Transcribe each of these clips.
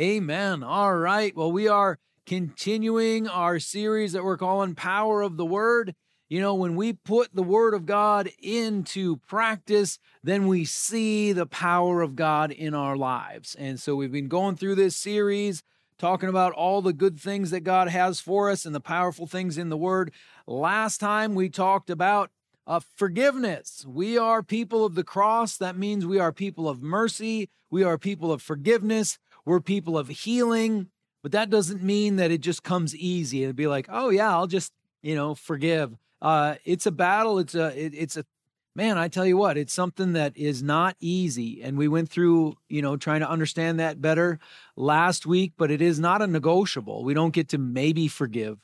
Amen. All right. Well, we are continuing our series that we're calling Power of the Word. You know, when we put the Word of God into practice, then we see the power of God in our lives. And so we've been going through this series talking about all the good things that God has for us and the powerful things in the Word. Last time we talked about uh, forgiveness. We are people of the cross. That means we are people of mercy. We are people of forgiveness. We're people of healing, but that doesn't mean that it just comes easy and be like, oh yeah, I'll just you know forgive. Uh, it's a battle. It's a it, it's a man. I tell you what, it's something that is not easy, and we went through you know trying to understand that better last week. But it is not a negotiable. We don't get to maybe forgive,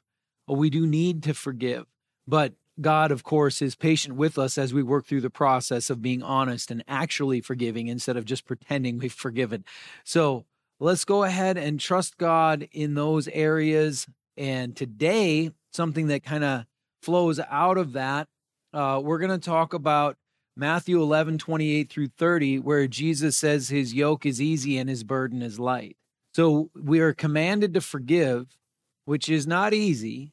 but we do need to forgive. But God, of course, is patient with us as we work through the process of being honest and actually forgiving instead of just pretending we've forgiven. So let's go ahead and trust God in those areas. And today, something that kind of flows out of that, uh, we're going to talk about Matthew 11, 28 through 30, where Jesus says his yoke is easy and his burden is light. So we are commanded to forgive, which is not easy.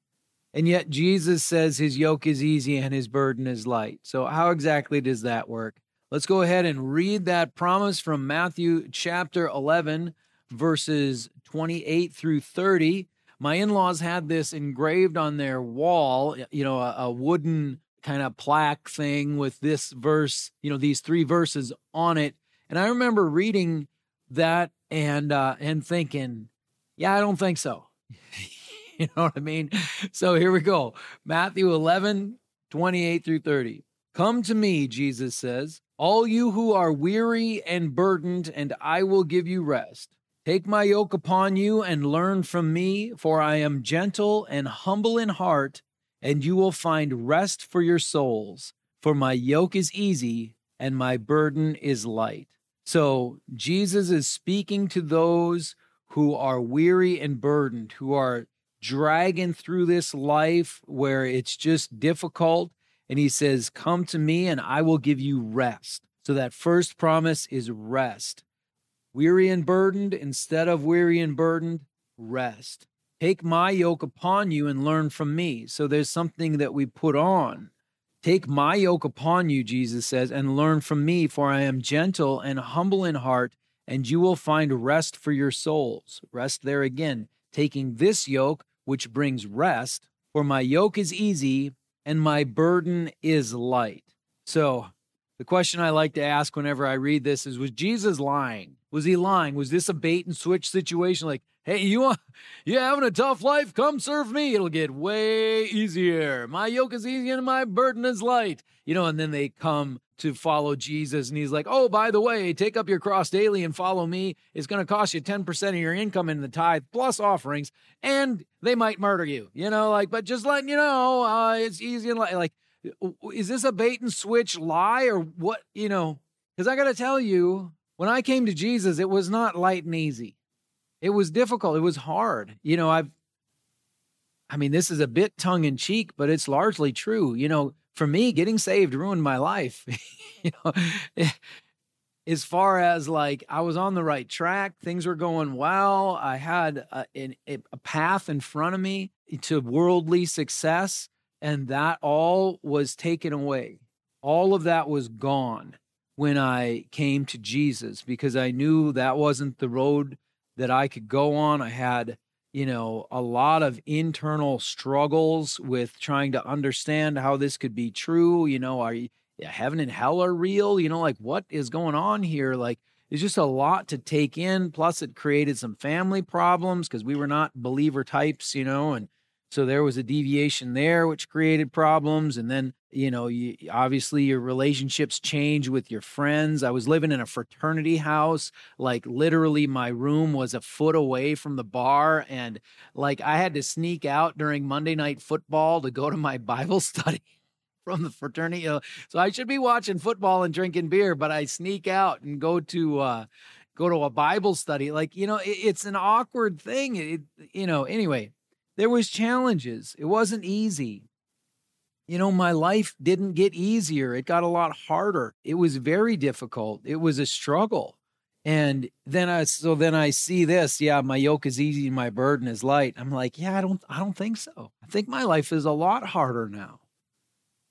And yet Jesus says his yoke is easy and his burden is light. So, how exactly does that work? Let's go ahead and read that promise from Matthew chapter 11, verses 28 through 30. My in laws had this engraved on their wall, you know, a, a wooden kind of plaque thing with this verse, you know, these three verses on it. And I remember reading that and uh, and thinking, yeah, I don't think so. you know what I mean? So here we go. Matthew 11, 28 through 30. Come to me, Jesus says, all you who are weary and burdened, and I will give you rest. Take my yoke upon you and learn from me, for I am gentle and humble in heart, and you will find rest for your souls. For my yoke is easy and my burden is light. So Jesus is speaking to those who are weary and burdened, who are dragging through this life where it's just difficult. And he says, Come to me and I will give you rest. So that first promise is rest. Weary and burdened, instead of weary and burdened, rest. Take my yoke upon you and learn from me. So there's something that we put on. Take my yoke upon you, Jesus says, and learn from me, for I am gentle and humble in heart, and you will find rest for your souls. Rest there again. Taking this yoke, which brings rest, for my yoke is easy and my burden is light. So the question I like to ask whenever I read this is Was Jesus lying? Was he lying? Was this a bait and switch situation? Like, hey, you want you having a tough life? Come serve me. It'll get way easier. My yoke is easy and my burden is light. You know, and then they come to follow Jesus, and he's like, Oh, by the way, take up your cross daily and follow me. It's going to cost you 10% of your income in the tithe plus offerings, and they might murder you. You know, like, but just letting you know, uh, it's easy and light. like, is this a bait and switch lie or what? You know, because I got to tell you, when I came to Jesus, it was not light and easy. It was difficult. It was hard. You know, I've, I mean, this is a bit tongue in cheek, but it's largely true. You know, for me, getting saved ruined my life. you know, as far as like I was on the right track, things were going well. I had a, a, a path in front of me to worldly success, and that all was taken away. All of that was gone when I came to Jesus because I knew that wasn't the road that I could go on. I had, you know, a lot of internal struggles with trying to understand how this could be true. You know, are heaven and hell are real? You know, like what is going on here? Like, it's just a lot to take in. Plus, it created some family problems because we were not believer types, you know, and so there was a deviation there, which created problems. And then, you know, you, obviously your relationships change with your friends. I was living in a fraternity house. Like literally, my room was a foot away from the bar. And like I had to sneak out during Monday night football to go to my Bible study from the fraternity. So I should be watching football and drinking beer, but I sneak out and go to, uh, go to a Bible study. Like, you know, it, it's an awkward thing. It, you know, anyway, there was challenges. It wasn't easy. You know, my life didn't get easier. It got a lot harder. It was very difficult. It was a struggle. And then I so then I see this, yeah, my yoke is easy, my burden is light. I'm like, yeah, I don't I don't think so. I think my life is a lot harder now.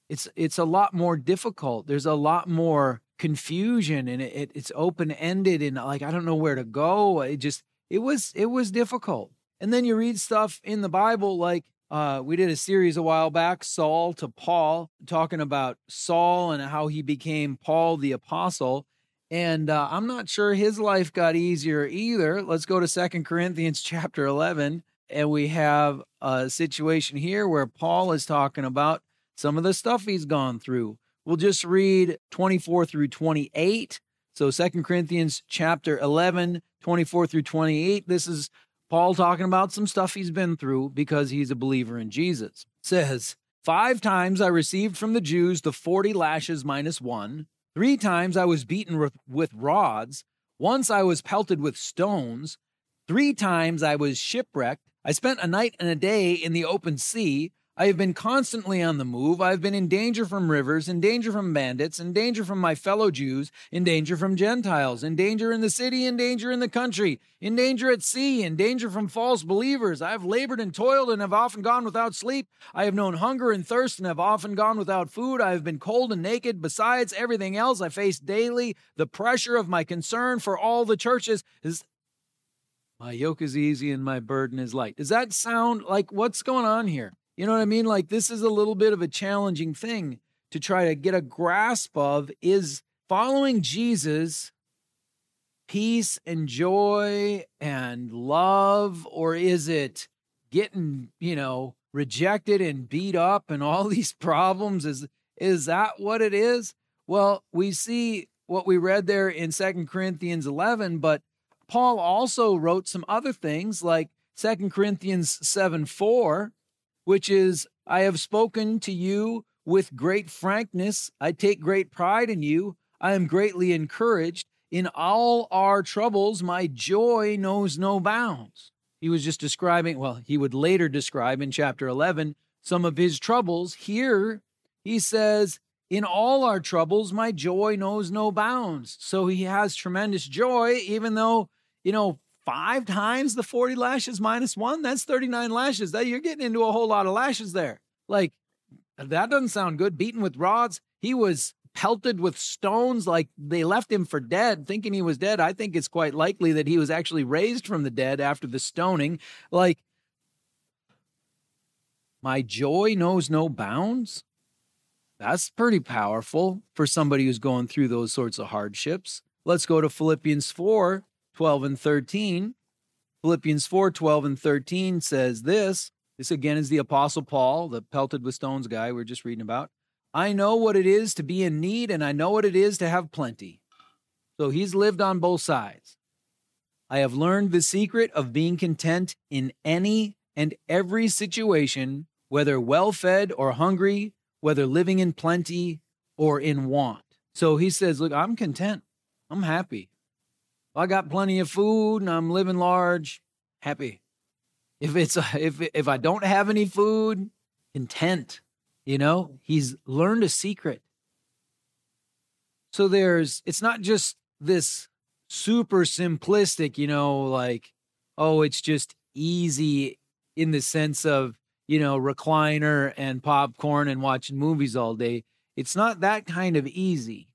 It's it's a lot more difficult. There's a lot more confusion and it, it it's open-ended and like I don't know where to go. It just it was it was difficult. And then you read stuff in the Bible like uh, we did a series a while back, Saul to Paul, talking about Saul and how he became Paul the apostle. And uh, I'm not sure his life got easier either. Let's go to Second Corinthians chapter 11. And we have a situation here where Paul is talking about some of the stuff he's gone through. We'll just read 24 through 28. So Second Corinthians chapter 11, 24 through 28. This is Paul talking about some stuff he's been through because he's a believer in Jesus. Says, Five times I received from the Jews the 40 lashes minus one. Three times I was beaten with rods. Once I was pelted with stones. Three times I was shipwrecked. I spent a night and a day in the open sea. I have been constantly on the move. I have been in danger from rivers, in danger from bandits, in danger from my fellow Jews, in danger from Gentiles, in danger in the city, in danger in the country, in danger at sea, in danger from false believers. I have labored and toiled and have often gone without sleep. I have known hunger and thirst and have often gone without food. I have been cold and naked. Besides everything else, I face daily the pressure of my concern for all the churches. Is my yoke is easy and my burden is light. Does that sound like what's going on here? You know what I mean? Like this is a little bit of a challenging thing to try to get a grasp of is following Jesus peace and joy and love or is it getting, you know, rejected and beat up and all these problems is is that what it is? Well, we see what we read there in Second Corinthians 11, but Paul also wrote some other things like Second Corinthians 7 4 which is, I have spoken to you with great frankness. I take great pride in you. I am greatly encouraged. In all our troubles, my joy knows no bounds. He was just describing, well, he would later describe in chapter 11 some of his troubles. Here, he says, In all our troubles, my joy knows no bounds. So he has tremendous joy, even though, you know, five times the 40 lashes minus one, that's 39 lashes. That you're getting into a whole lot of lashes there. Like that doesn't sound good. Beaten with rods. He was pelted with stones like they left him for dead, thinking he was dead. I think it's quite likely that he was actually raised from the dead after the stoning. Like, my joy knows no bounds. That's pretty powerful for somebody who's going through those sorts of hardships. Let's go to Philippians 4 12 and 13. Philippians 4 12 and 13 says this. This again is the Apostle Paul, the pelted with stones guy we are just reading about. I know what it is to be in need, and I know what it is to have plenty. So he's lived on both sides. I have learned the secret of being content in any and every situation, whether well fed or hungry, whether living in plenty or in want. So he says, Look, I'm content. I'm happy. I got plenty of food and I'm living large, happy. If it's if if I don't have any food, content. You know, he's learned a secret. So there's it's not just this super simplistic, you know, like oh, it's just easy in the sense of, you know, recliner and popcorn and watching movies all day. It's not that kind of easy.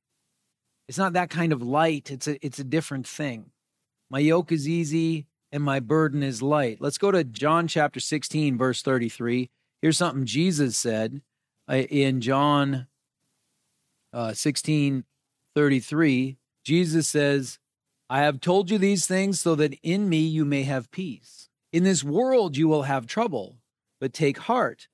It's not that kind of light. It's a it's a different thing. My yoke is easy and my burden is light. Let's go to John chapter 16 verse 33. Here's something Jesus said uh, in John uh, 16 33. Jesus says, I have told you these things so that in me you may have peace. In this world you will have trouble, but take heart.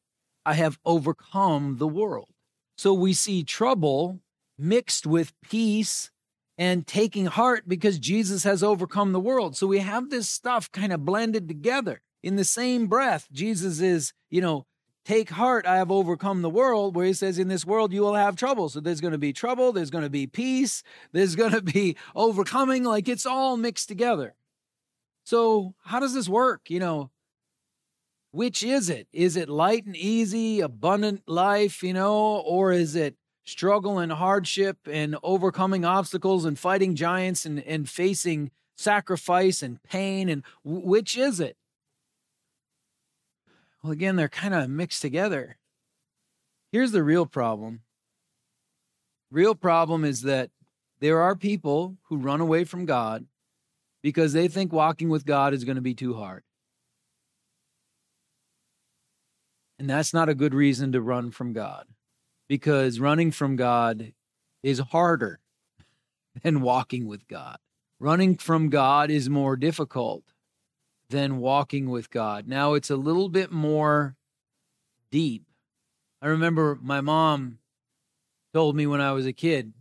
I have overcome the world. So we see trouble mixed with peace and taking heart because Jesus has overcome the world. So we have this stuff kind of blended together. In the same breath, Jesus is, you know, take heart, I have overcome the world, where he says, in this world you will have trouble. So there's going to be trouble, there's going to be peace, there's going to be overcoming, like it's all mixed together. So how does this work? You know, which is it? Is it light and easy, abundant life, you know, or is it struggle and hardship and overcoming obstacles and fighting giants and, and facing sacrifice and pain? And which is it? Well, again, they're kind of mixed together. Here's the real problem. Real problem is that there are people who run away from God because they think walking with God is going to be too hard. And that's not a good reason to run from God because running from God is harder than walking with God. Running from God is more difficult than walking with God. Now it's a little bit more deep. I remember my mom told me when I was a kid,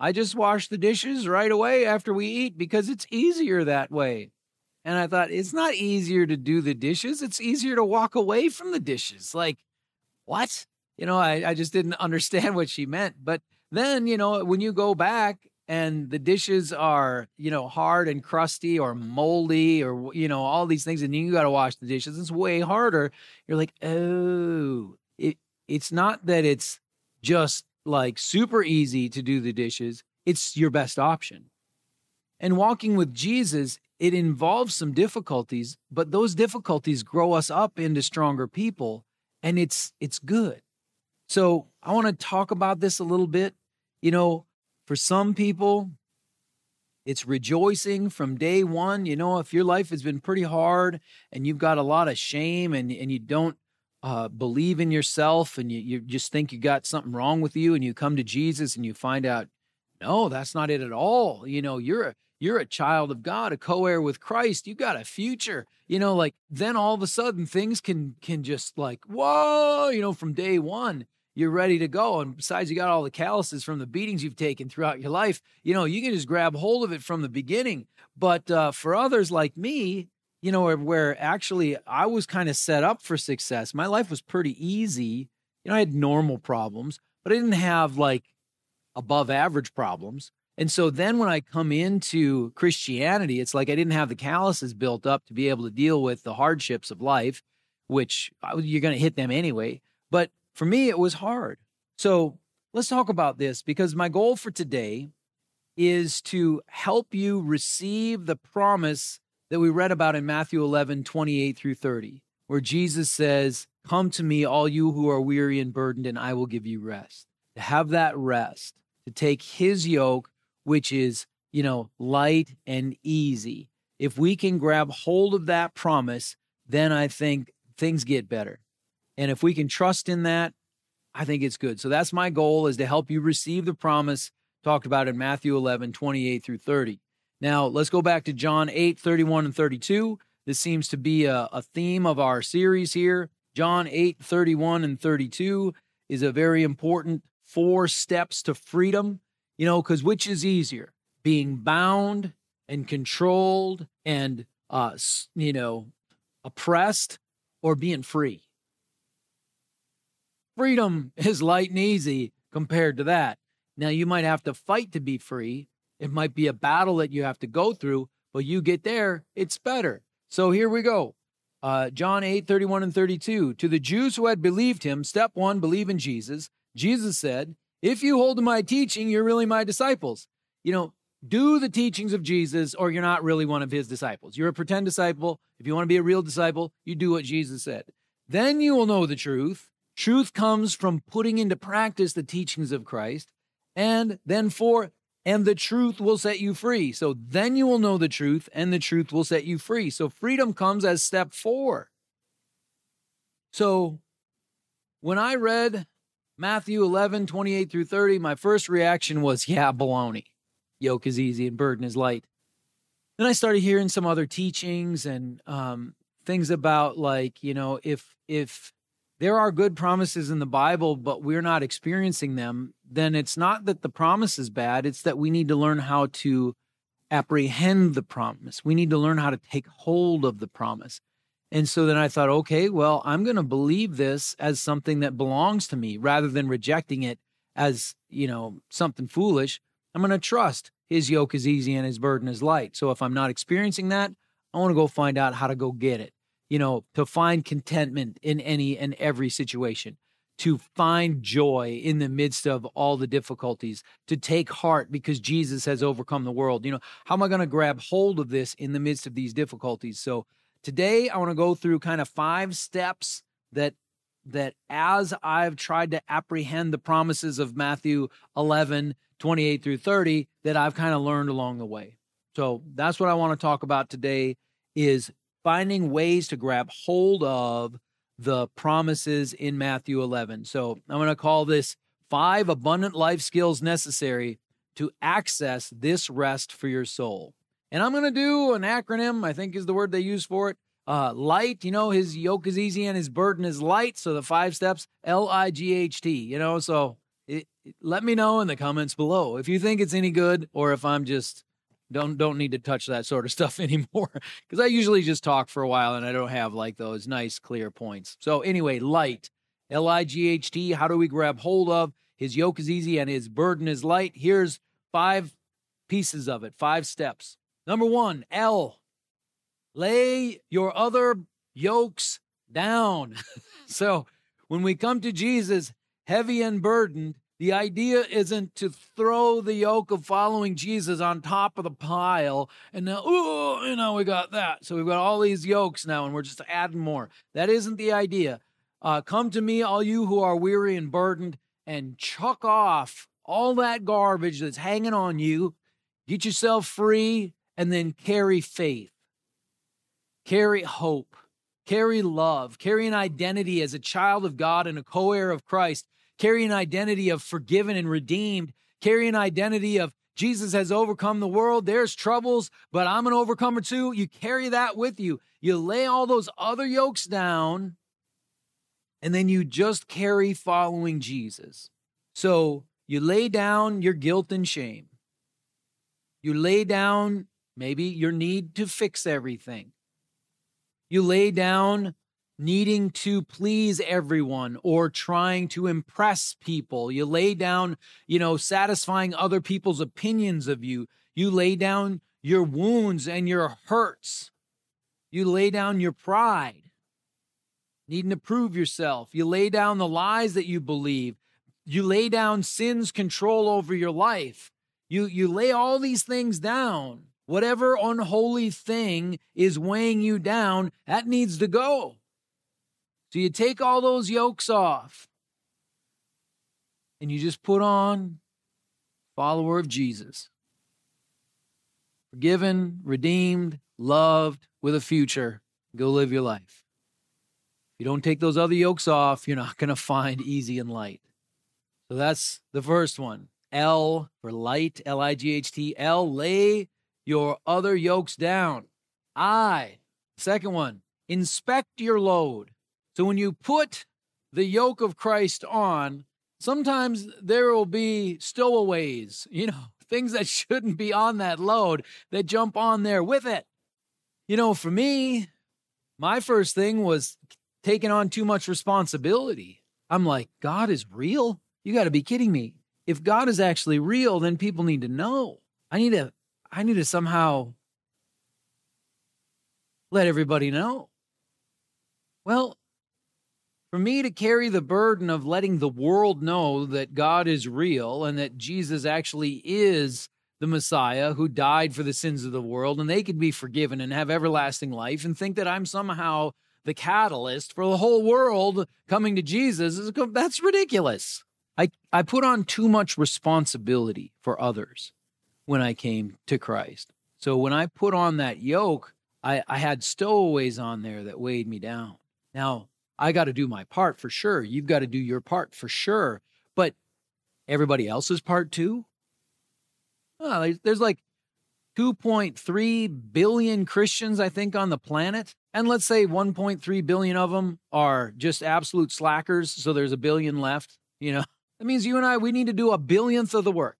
I just wash the dishes right away after we eat because it's easier that way. And I thought, it's not easier to do the dishes. It's easier to walk away from the dishes. Like, what? You know, I, I just didn't understand what she meant. But then, you know, when you go back and the dishes are, you know, hard and crusty or moldy or, you know, all these things, and you got to wash the dishes, it's way harder. You're like, oh, it, it's not that it's just like super easy to do the dishes, it's your best option. And walking with Jesus, it involves some difficulties, but those difficulties grow us up into stronger people and it's it's good. So, I want to talk about this a little bit. You know, for some people, it's rejoicing from day one. You know, if your life has been pretty hard and you've got a lot of shame and, and you don't uh, believe in yourself and you, you just think you got something wrong with you and you come to Jesus and you find out, no, that's not it at all. You know, you're a, you're a child of God, a co-heir with Christ. You got a future. You know, like then all of a sudden things can can just like, whoa, you know, from day one, you're ready to go. And besides, you got all the calluses from the beatings you've taken throughout your life. You know, you can just grab hold of it from the beginning. But uh, for others like me, you know, where, where actually I was kind of set up for success. My life was pretty easy. You know, I had normal problems, but I didn't have like above average problems. And so then when I come into Christianity, it's like I didn't have the calluses built up to be able to deal with the hardships of life, which you're going to hit them anyway. But for me, it was hard. So let's talk about this because my goal for today is to help you receive the promise that we read about in Matthew 11, 28 through 30, where Jesus says, Come to me, all you who are weary and burdened, and I will give you rest. To have that rest, to take his yoke, which is, you know, light and easy. If we can grab hold of that promise, then I think things get better. And if we can trust in that, I think it's good. So that's my goal is to help you receive the promise talked about in Matthew 11, 28 through 30. Now, let's go back to John 8, 31 and 32. This seems to be a, a theme of our series here. John 8, 31 and 32 is a very important four steps to freedom, you know, because which is easier, being bound and controlled and, uh, you know, oppressed or being free? Freedom is light and easy compared to that. Now, you might have to fight to be free, it might be a battle that you have to go through, but you get there, it's better. So here we go. Uh, John 8, 31 and 32. To the Jews who had believed him, step one, believe in Jesus. Jesus said, If you hold to my teaching, you're really my disciples. You know, do the teachings of Jesus, or you're not really one of his disciples. You're a pretend disciple. If you want to be a real disciple, you do what Jesus said. Then you will know the truth. Truth comes from putting into practice the teachings of Christ. And then, four, and the truth will set you free. So then you will know the truth, and the truth will set you free. So freedom comes as step four. So when I read Matthew 11, 28 through 30, my first reaction was, yeah, baloney. Yoke is easy and burden is light. Then I started hearing some other teachings and um, things about like, you know, if if there are good promises in the Bible, but we're not experiencing them, then it's not that the promise is bad. It's that we need to learn how to apprehend the promise. We need to learn how to take hold of the promise. And so then I thought, okay, well, I'm going to believe this as something that belongs to me rather than rejecting it as, you know, something foolish. I'm going to trust his yoke is easy and his burden is light. So if I'm not experiencing that, I want to go find out how to go get it you know, to find contentment in any and every situation, to find joy in the midst of all the difficulties, to take heart because Jesus has overcome the world. You know, how am I going to grab hold of this in the midst of these difficulties? So today I want to go through kind of five steps that that as I've tried to apprehend the promises of Matthew 11, 28 through 30, that I've kind of learned along the way. So that's what I want to talk about today is finding ways to grab hold of the promises in Matthew 11. So I'm going to call this five abundant life skills necessary to access this rest for your soul. And I'm going to do an acronym, I think is the word they use for it. Uh, light, you know, his yoke is easy and his burden is light. So the five steps, L I G H T, you know, so it, it, let me know in the comments below if you think it's any good or if I'm just don't don't need to touch that sort of stuff anymore because I usually just talk for a while and I don't have like those nice clear points. So anyway, light, L I G H T. How do we grab hold of his yoke is easy and his burden is light? Here's five pieces of it, five steps. Number one, L. Lay your other yokes down. so when we come to Jesus, heavy and burdened, the idea isn't to throw the yoke of following Jesus on top of the pile and now, oh, you know, we got that. So we've got all these yokes now and we're just adding more. That isn't the idea. Uh, come to me, all you who are weary and burdened, and chuck off all that garbage that's hanging on you. Get yourself free and then carry faith, carry hope, carry love, carry an identity as a child of God and a co heir of Christ carry an identity of forgiven and redeemed, carry an identity of Jesus has overcome the world. There's troubles, but I'm an overcomer too. You carry that with you. You lay all those other yokes down, and then you just carry following Jesus. So you lay down your guilt and shame. You lay down maybe your need to fix everything. You lay down needing to please everyone or trying to impress people. You lay down, you know, satisfying other people's opinions of you. You lay down your wounds and your hurts. You lay down your pride, needing to prove yourself. You lay down the lies that you believe. You lay down sin's control over your life. You, you lay all these things down. Whatever unholy thing is weighing you down, that needs to go. So you take all those yokes off and you just put on follower of Jesus. Forgiven, redeemed, loved, with a future. Go live your life. If you don't take those other yokes off, you're not going to find easy and light. So that's the first one. L for light, L I G H T. L, lay your other yokes down. I, second one, inspect your load. So when you put the yoke of Christ on, sometimes there will be stowaways, you know, things that shouldn't be on that load that jump on there with it. You know, for me, my first thing was taking on too much responsibility. I'm like, God is real? You got to be kidding me. If God is actually real, then people need to know. I need to I need to somehow let everybody know. Well, for me to carry the burden of letting the world know that God is real and that Jesus actually is the Messiah who died for the sins of the world and they could be forgiven and have everlasting life and think that I'm somehow the catalyst for the whole world coming to Jesus that's ridiculous. I, I put on too much responsibility for others when I came to Christ. So when I put on that yoke, I, I had stowaways on there that weighed me down. Now, I got to do my part for sure. You've got to do your part for sure. But everybody else's part too? Oh, there's like 2.3 billion Christians, I think, on the planet. And let's say 1.3 billion of them are just absolute slackers. So there's a billion left. You know, that means you and I, we need to do a billionth of the work.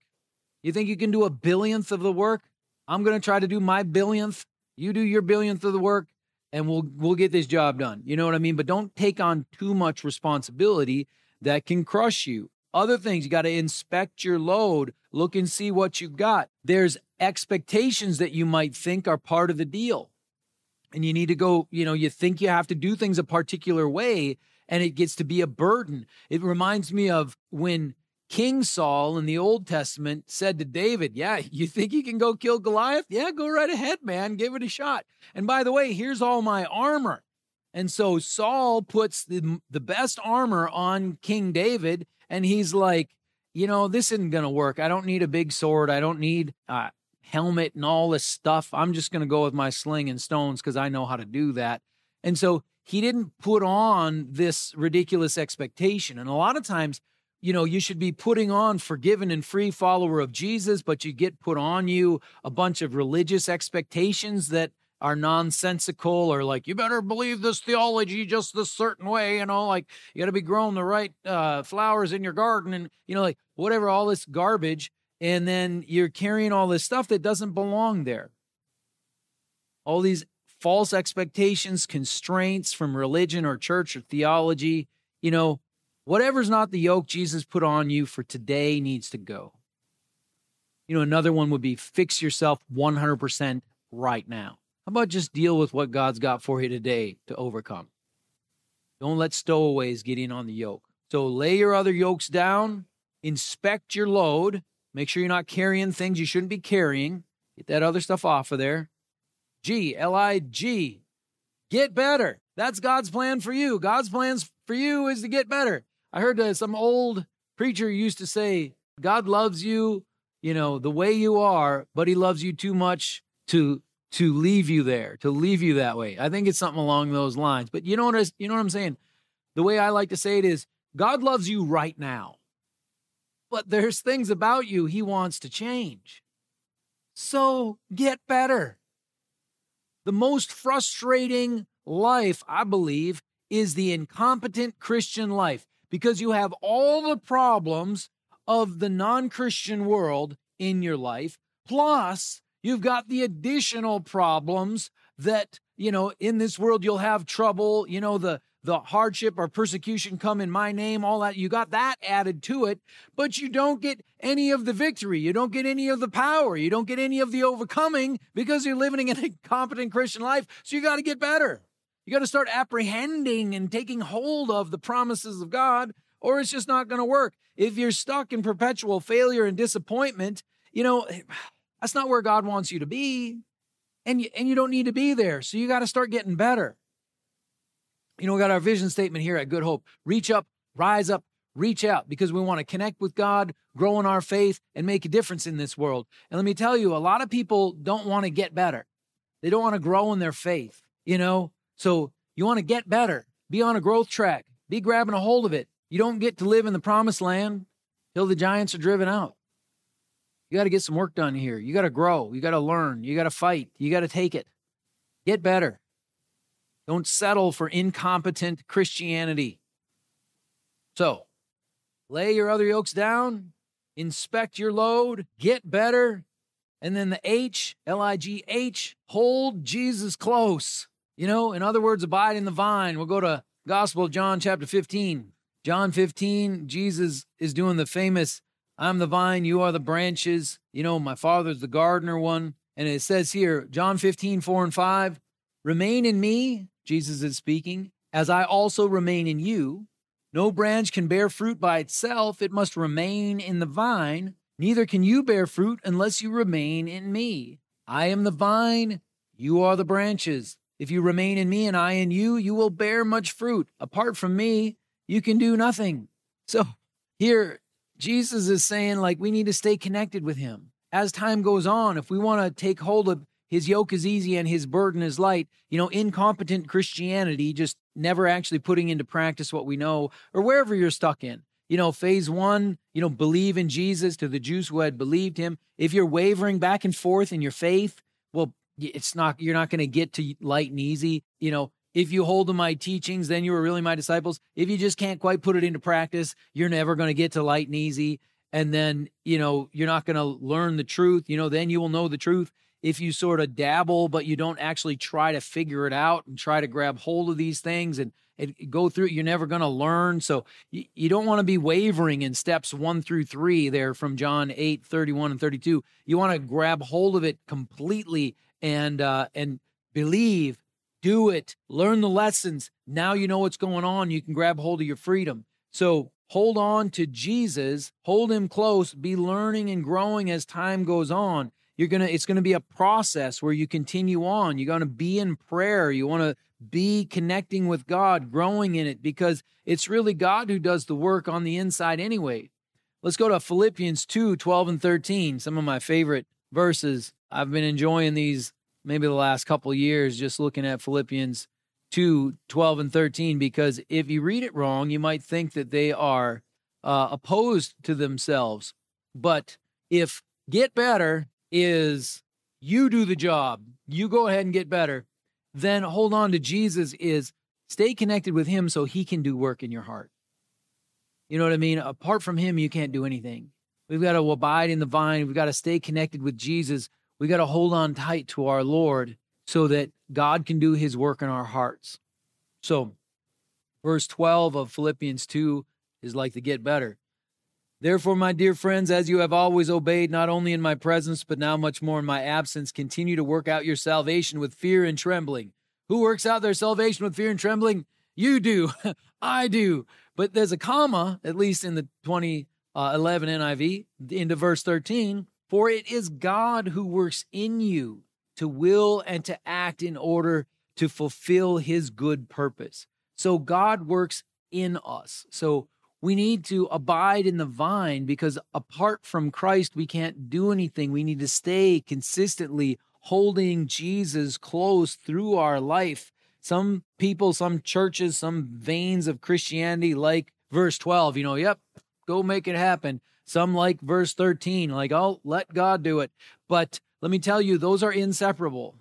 You think you can do a billionth of the work? I'm going to try to do my billionth. You do your billionth of the work and we'll we'll get this job done. You know what I mean? But don't take on too much responsibility that can crush you. Other things, you got to inspect your load, look and see what you've got. There's expectations that you might think are part of the deal. and you need to go, you know, you think you have to do things a particular way and it gets to be a burden. It reminds me of when King Saul in the Old Testament said to David, Yeah, you think you can go kill Goliath? Yeah, go right ahead, man. Give it a shot. And by the way, here's all my armor. And so Saul puts the, the best armor on King David, and he's like, You know, this isn't going to work. I don't need a big sword. I don't need a helmet and all this stuff. I'm just going to go with my sling and stones because I know how to do that. And so he didn't put on this ridiculous expectation. And a lot of times, you know, you should be putting on forgiven and free follower of Jesus, but you get put on you a bunch of religious expectations that are nonsensical or like you better believe this theology just this certain way you know like you got to be growing the right uh, flowers in your garden and you know like whatever all this garbage and then you're carrying all this stuff that doesn't belong there all these false expectations, constraints from religion or church or theology. You know, whatever's not the yoke Jesus put on you for today needs to go. You know, another one would be fix yourself 100% right now. How about just deal with what God's got for you today to overcome? Don't let stowaways get in on the yoke. So lay your other yokes down, inspect your load, make sure you're not carrying things you shouldn't be carrying, get that other stuff off of there, G, L I G. Get better. That's God's plan for you. God's plans for you is to get better. I heard uh, some old preacher used to say, God loves you, you know, the way you are, but he loves you too much to to leave you there, to leave you that way. I think it's something along those lines. But you know what I, you know what I'm saying? The way I like to say it is God loves you right now. But there's things about you he wants to change. So get better. The most frustrating life, I believe, is the incompetent Christian life because you have all the problems of the non Christian world in your life, plus you've got the additional problems that, you know, in this world you'll have trouble, you know, the the hardship or persecution come in my name, all that. You got that added to it, but you don't get any of the victory. You don't get any of the power. You don't get any of the overcoming because you're living in a competent Christian life. So you got to get better. You got to start apprehending and taking hold of the promises of God, or it's just not going to work. If you're stuck in perpetual failure and disappointment, you know, eh, that's not where God wants you to be. And you, and you don't need to be there. So you got to start getting better. You know, we got our vision statement here at Good Hope reach up, rise up, reach out because we want to connect with God, grow in our faith, and make a difference in this world. And let me tell you, a lot of people don't want to get better, they don't want to grow in their faith, you know? So you want to get better, be on a growth track, be grabbing a hold of it. You don't get to live in the promised land till the giants are driven out. You got to get some work done here. You got to grow. You got to learn. You got to fight. You got to take it. Get better. Don't settle for incompetent Christianity. So, lay your other yokes down, inspect your load, get better, and then the H, L I G H, hold Jesus close. You know, in other words, abide in the vine. We'll go to Gospel of John, chapter 15. John 15, Jesus is doing the famous, I'm the vine, you are the branches. You know, my father's the gardener one. And it says here, John 15, 4 and 5, remain in me Jesus is speaking, as I also remain in you. No branch can bear fruit by itself, it must remain in the vine. Neither can you bear fruit unless you remain in me. I am the vine, you are the branches. If you remain in me and I in you, you will bear much fruit. Apart from me, you can do nothing. So here, Jesus is saying, like, we need to stay connected with him. As time goes on, if we want to take hold of his yoke is easy and his burden is light. You know, incompetent Christianity, just never actually putting into practice what we know, or wherever you're stuck in. You know, phase one, you know, believe in Jesus to the Jews who had believed him. If you're wavering back and forth in your faith, well, it's not, you're not going to get to light and easy. You know, if you hold to my teachings, then you are really my disciples. If you just can't quite put it into practice, you're never going to get to light and easy. And then, you know, you're not going to learn the truth. You know, then you will know the truth if you sort of dabble, but you don't actually try to figure it out and try to grab hold of these things and, and go through you're never going to learn. So you, you don't want to be wavering in steps one through three there from John 8, 31 and 32. You want to grab hold of it completely and, uh, and believe do it. Learn the lessons. Now you know what's going on. You can grab hold of your freedom. So hold on to Jesus, hold him close, be learning and growing as time goes on. You're to it's to be a process where you continue on. You're to be in prayer. You want to be connecting with God, growing in it because it's really God who does the work on the inside anyway. Let's go to Philippians 2 12 and 13, some of my favorite verses. I've been enjoying these maybe the last couple years just looking at Philippians 2 12 and 13 because if you read it wrong, you might think that they are uh, opposed to themselves. But if get better is you do the job, you go ahead and get better, then hold on to Jesus is stay connected with him so he can do work in your heart. You know what I mean? Apart from him, you can't do anything. We've got to abide in the vine. We've got to stay connected with Jesus. We got to hold on tight to our Lord so that God can do his work in our hearts. So, verse 12 of Philippians 2 is like to get better. Therefore, my dear friends, as you have always obeyed, not only in my presence, but now much more in my absence, continue to work out your salvation with fear and trembling. Who works out their salvation with fear and trembling? You do. I do. But there's a comma, at least in the 2011 uh, NIV, into verse 13 for it is God who works in you to will and to act in order to fulfill his good purpose. So God works in us. So we need to abide in the vine because apart from Christ, we can't do anything. We need to stay consistently holding Jesus close through our life. Some people, some churches, some veins of Christianity like verse 12, you know, yep, go make it happen. Some like verse 13, like, oh, let God do it. But let me tell you, those are inseparable.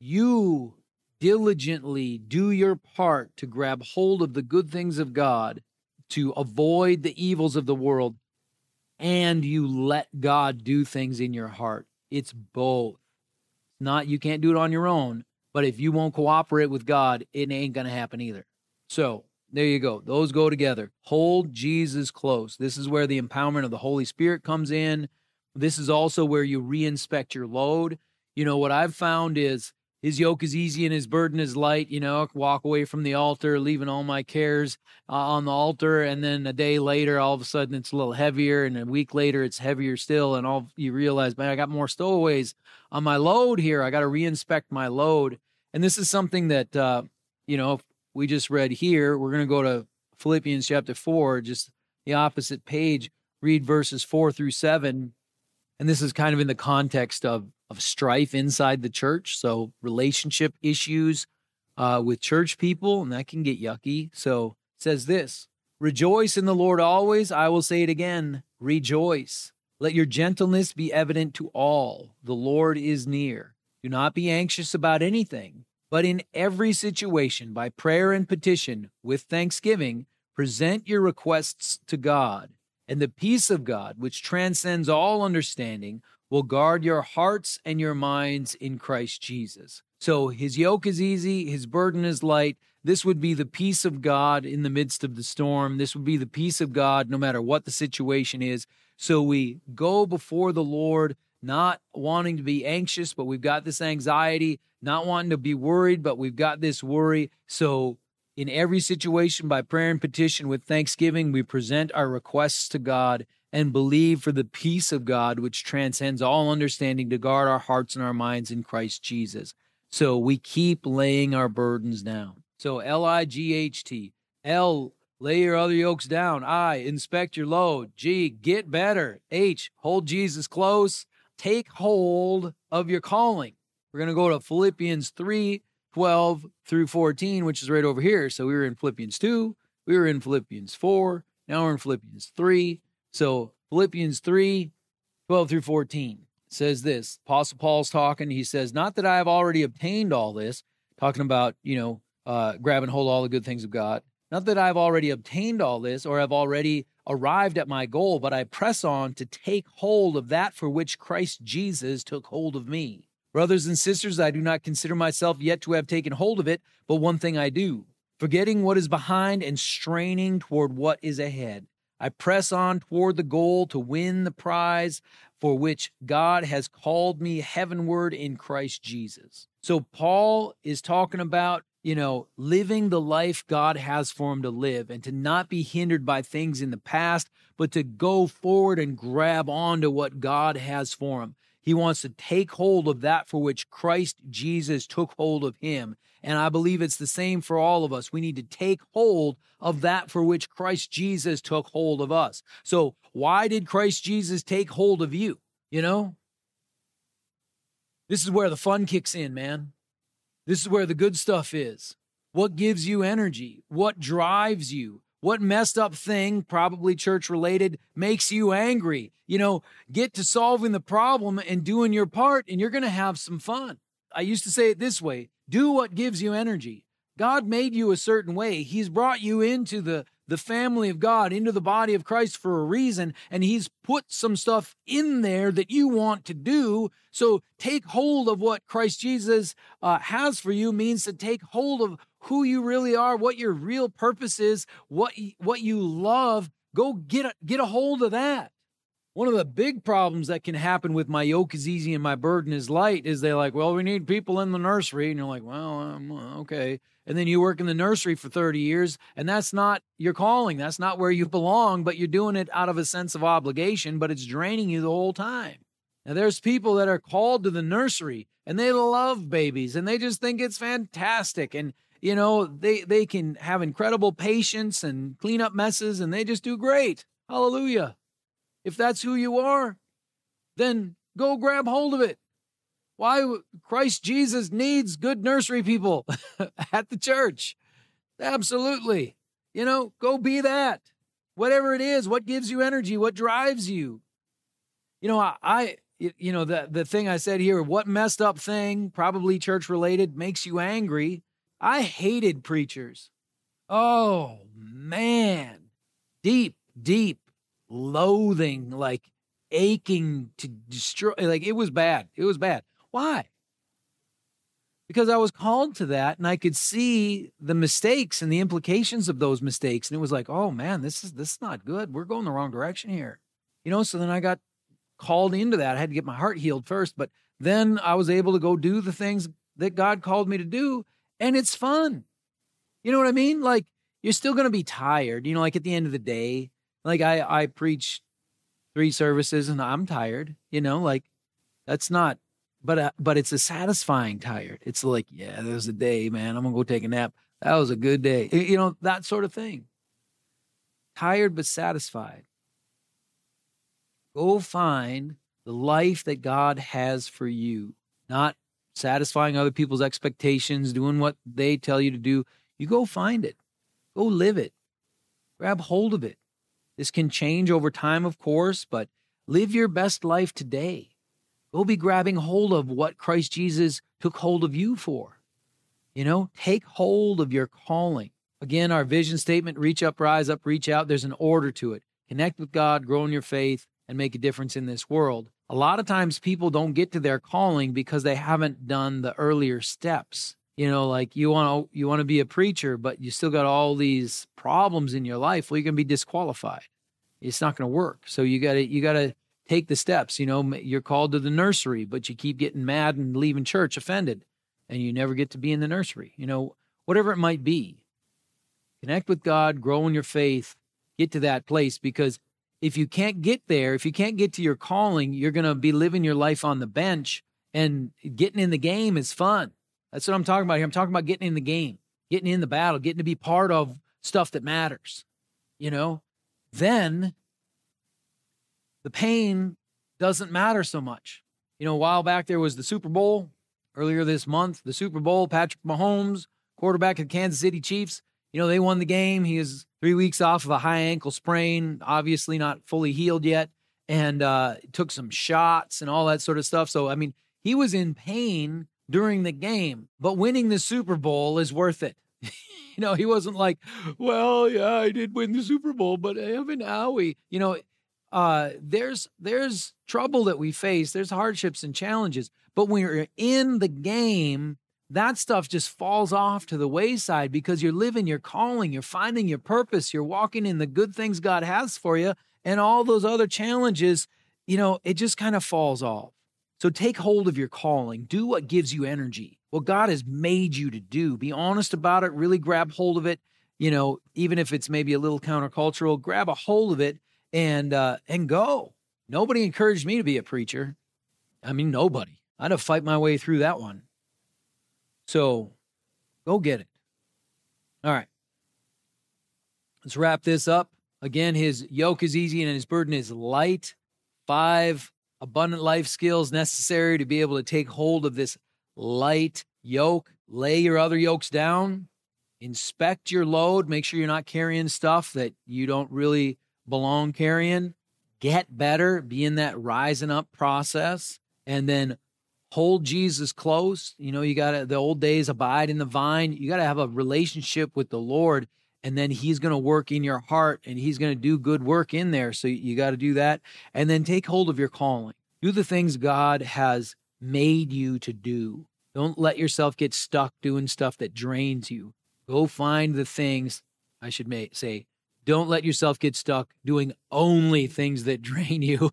You diligently do your part to grab hold of the good things of God, to avoid the evils of the world, and you let God do things in your heart. It's both. It's not you can't do it on your own, but if you won't cooperate with God, it ain't going to happen either. So, there you go. Those go together. Hold Jesus close. This is where the empowerment of the Holy Spirit comes in. This is also where you reinspect your load. You know, what I've found is his yoke is easy and his burden is light. You know, walk away from the altar, leaving all my cares uh, on the altar. And then a day later, all of a sudden it's a little heavier. And a week later, it's heavier still. And all you realize, man, I got more stowaways on my load here. I got to reinspect my load. And this is something that, uh, you know, we just read here, we're going to go to Philippians chapter 4, just the opposite page, read verses 4 through 7. And this is kind of in the context of, of strife inside the church. So, relationship issues uh, with church people, and that can get yucky. So, says this Rejoice in the Lord always. I will say it again rejoice. Let your gentleness be evident to all. The Lord is near. Do not be anxious about anything but in every situation, by prayer and petition, with thanksgiving, present your requests to God. And the peace of God, which transcends all understanding, will guard your hearts and your minds in Christ Jesus. So his yoke is easy, his burden is light. This would be the peace of God in the midst of the storm. This would be the peace of God no matter what the situation is. So we go before the Lord, not wanting to be anxious, but we've got this anxiety not wanting to be worried, but we've got this worry. So, in every situation, by prayer and petition with thanksgiving, we present our requests to God and believe for the peace of God, which transcends all understanding, to guard our hearts and our minds in Christ Jesus. So, we keep laying our burdens down. So, L I G H T. L, lay your other yokes down. I, inspect your load. G, get better. H, hold Jesus close. Take hold of your calling. We're going to go to Philippians 3 12 through 14, which is right over here. So we were in Philippians 2, we were in Philippians 4, now we're in Philippians 3. So Philippians 3 12 through 14 says this Apostle Paul's talking. He says, Not that I have already obtained all this, talking about, you know, uh, grab and hold all the good things of God. Not that I've already obtained all this or have already arrived at my goal, but I press on to take hold of that for which Christ Jesus took hold of me. Brothers and sisters, I do not consider myself yet to have taken hold of it, but one thing I do, forgetting what is behind and straining toward what is ahead. I press on toward the goal to win the prize for which God has called me heavenward in Christ Jesus. So Paul is talking about, you know, living the life God has for him to live and to not be hindered by things in the past, but to go forward and grab onto what God has for him. He wants to take hold of that for which Christ Jesus took hold of him. And I believe it's the same for all of us. We need to take hold of that for which Christ Jesus took hold of us. So, why did Christ Jesus take hold of you? You know, this is where the fun kicks in, man. This is where the good stuff is. What gives you energy? What drives you? What messed up thing, probably church related, makes you angry? You know, get to solving the problem and doing your part, and you're going to have some fun. I used to say it this way do what gives you energy. God made you a certain way. He's brought you into the the family of God into the body of Christ for a reason, and He's put some stuff in there that you want to do. So take hold of what Christ Jesus uh, has for you means to take hold of who you really are, what your real purpose is, what what you love. Go get a, get a hold of that. One of the big problems that can happen with my yoke is easy and my burden is light is they're like, well, we need people in the nursery. And you're like, well, um, okay. And then you work in the nursery for 30 years and that's not your calling. That's not where you belong but you're doing it out of a sense of obligation but it's draining you the whole time. Now there's people that are called to the nursery and they love babies and they just think it's fantastic. And you know they they can have incredible patience and clean up messes and they just do great. Hallelujah if that's who you are then go grab hold of it why Christ Jesus needs good nursery people at the church. Absolutely. You know, go be that. Whatever it is, what gives you energy, what drives you. You know, I, I you know, the the thing I said here, what messed up thing, probably church related, makes you angry. I hated preachers. Oh man. Deep, deep loathing, like aching to destroy like it was bad. It was bad. Why? Because I was called to that and I could see the mistakes and the implications of those mistakes. And it was like, oh man, this is this is not good. We're going the wrong direction here. You know, so then I got called into that. I had to get my heart healed first, but then I was able to go do the things that God called me to do, and it's fun. You know what I mean? Like you're still going to be tired, you know, like at the end of the day. Like I I preach three services and I'm tired, you know, like that's not but uh, but it's a satisfying tired. It's like, yeah, there was a day, man. I'm gonna go take a nap. That was a good day. You know that sort of thing. Tired but satisfied. Go find the life that God has for you, not satisfying other people's expectations, doing what they tell you to do. You go find it. Go live it. Grab hold of it. This can change over time, of course, but live your best life today. Go be grabbing hold of what Christ Jesus took hold of you for. You know, take hold of your calling. Again, our vision statement reach up, rise up, reach out. There's an order to it. Connect with God, grow in your faith, and make a difference in this world. A lot of times people don't get to their calling because they haven't done the earlier steps. You know, like you want to you want to be a preacher, but you still got all these problems in your life. Well, you're going to be disqualified. It's not going to work. So you got to you got to take the steps. You know, you're called to the nursery, but you keep getting mad and leaving church offended, and you never get to be in the nursery. You know, whatever it might be. Connect with God, grow in your faith, get to that place because if you can't get there, if you can't get to your calling, you're going to be living your life on the bench and getting in the game is fun. That's what I'm talking about here. I'm talking about getting in the game, getting in the battle, getting to be part of stuff that matters. You know, then the pain doesn't matter so much. You know, a while back there was the Super Bowl earlier this month, the Super Bowl, Patrick Mahomes, quarterback of the Kansas City Chiefs. You know, they won the game. He is three weeks off of a high ankle sprain, obviously not fully healed yet, and uh, took some shots and all that sort of stuff. So, I mean, he was in pain during the game, but winning the Super Bowl is worth it. you know, he wasn't like, well, yeah, I did win the Super Bowl, but I have an owie. You know, uh, there's there's trouble that we face. There's hardships and challenges. But when you're in the game, that stuff just falls off to the wayside because you're living your calling, you're finding your purpose, you're walking in the good things God has for you, and all those other challenges, you know, it just kind of falls off. So take hold of your calling, do what gives you energy, what God has made you to do. Be honest about it, really grab hold of it. You know, even if it's maybe a little countercultural, grab a hold of it and uh, and go. Nobody encouraged me to be a preacher. I mean, nobody. I had to fight my way through that one. So go get it. All right. Let's wrap this up. Again, his yoke is easy and his burden is light. Five abundant life skills necessary to be able to take hold of this light yoke. Lay your other yokes down. Inspect your load. Make sure you're not carrying stuff that you don't really belong carrying. Get better. Be in that rising up process. And then hold Jesus close. You know, you got to, the old days, abide in the vine. You got to have a relationship with the Lord, and then He's going to work in your heart and He's going to do good work in there. So you got to do that. And then take hold of your calling. Do the things God has made you to do. Don't let yourself get stuck doing stuff that drains you. Go find the things, I should may, say, don't let yourself get stuck doing only things that drain you,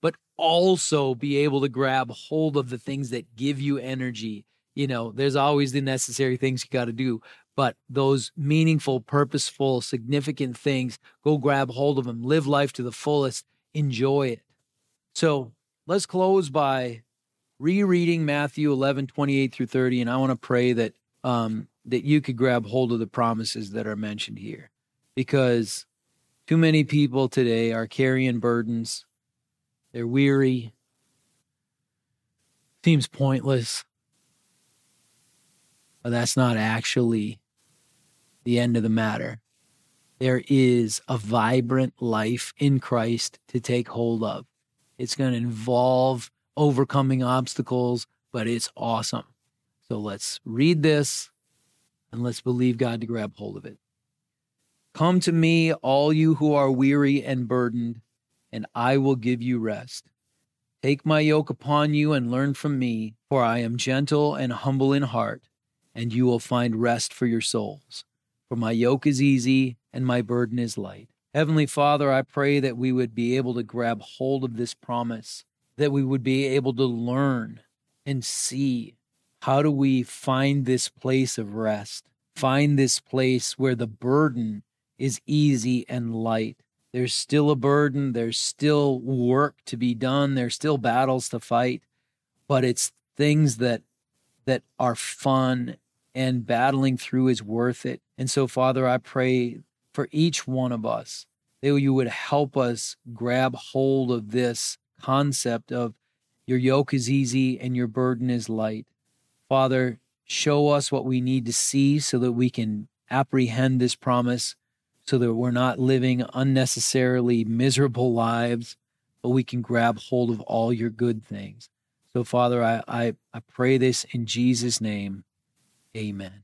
but also be able to grab hold of the things that give you energy. You know, there's always the necessary things you got to do, but those meaningful, purposeful, significant things, go grab hold of them, live life to the fullest, enjoy it. So let's close by rereading Matthew 11, 28 through 30. And I want to pray that, um, that you could grab hold of the promises that are mentioned here because too many people today are carrying burdens they're weary. Seems pointless. But that's not actually the end of the matter. There is a vibrant life in Christ to take hold of. It's going to involve overcoming obstacles, but it's awesome. So let's read this and let's believe God to grab hold of it. Come to me, all you who are weary and burdened and I will give you rest. Take my yoke upon you and learn from me, for I am gentle and humble in heart, and you will find rest for your souls. For my yoke is easy and my burden is light. Heavenly Father, I pray that we would be able to grab hold of this promise, that we would be able to learn and see how do we find this place of rest, find this place where the burden is easy and light there's still a burden. There's still work to be done. There's still battles to fight, but it's things that that are fun and battling through is worth it. And so, Father, I pray for each one of us that you would help us grab hold of this concept of your yoke is easy and your burden is light. Father, show us what we need to see so that we can apprehend this promise so that we're not living unnecessarily miserable lives, but we can grab hold of all your good things. So, Father, I, I, I pray this in Jesus' name. Amen.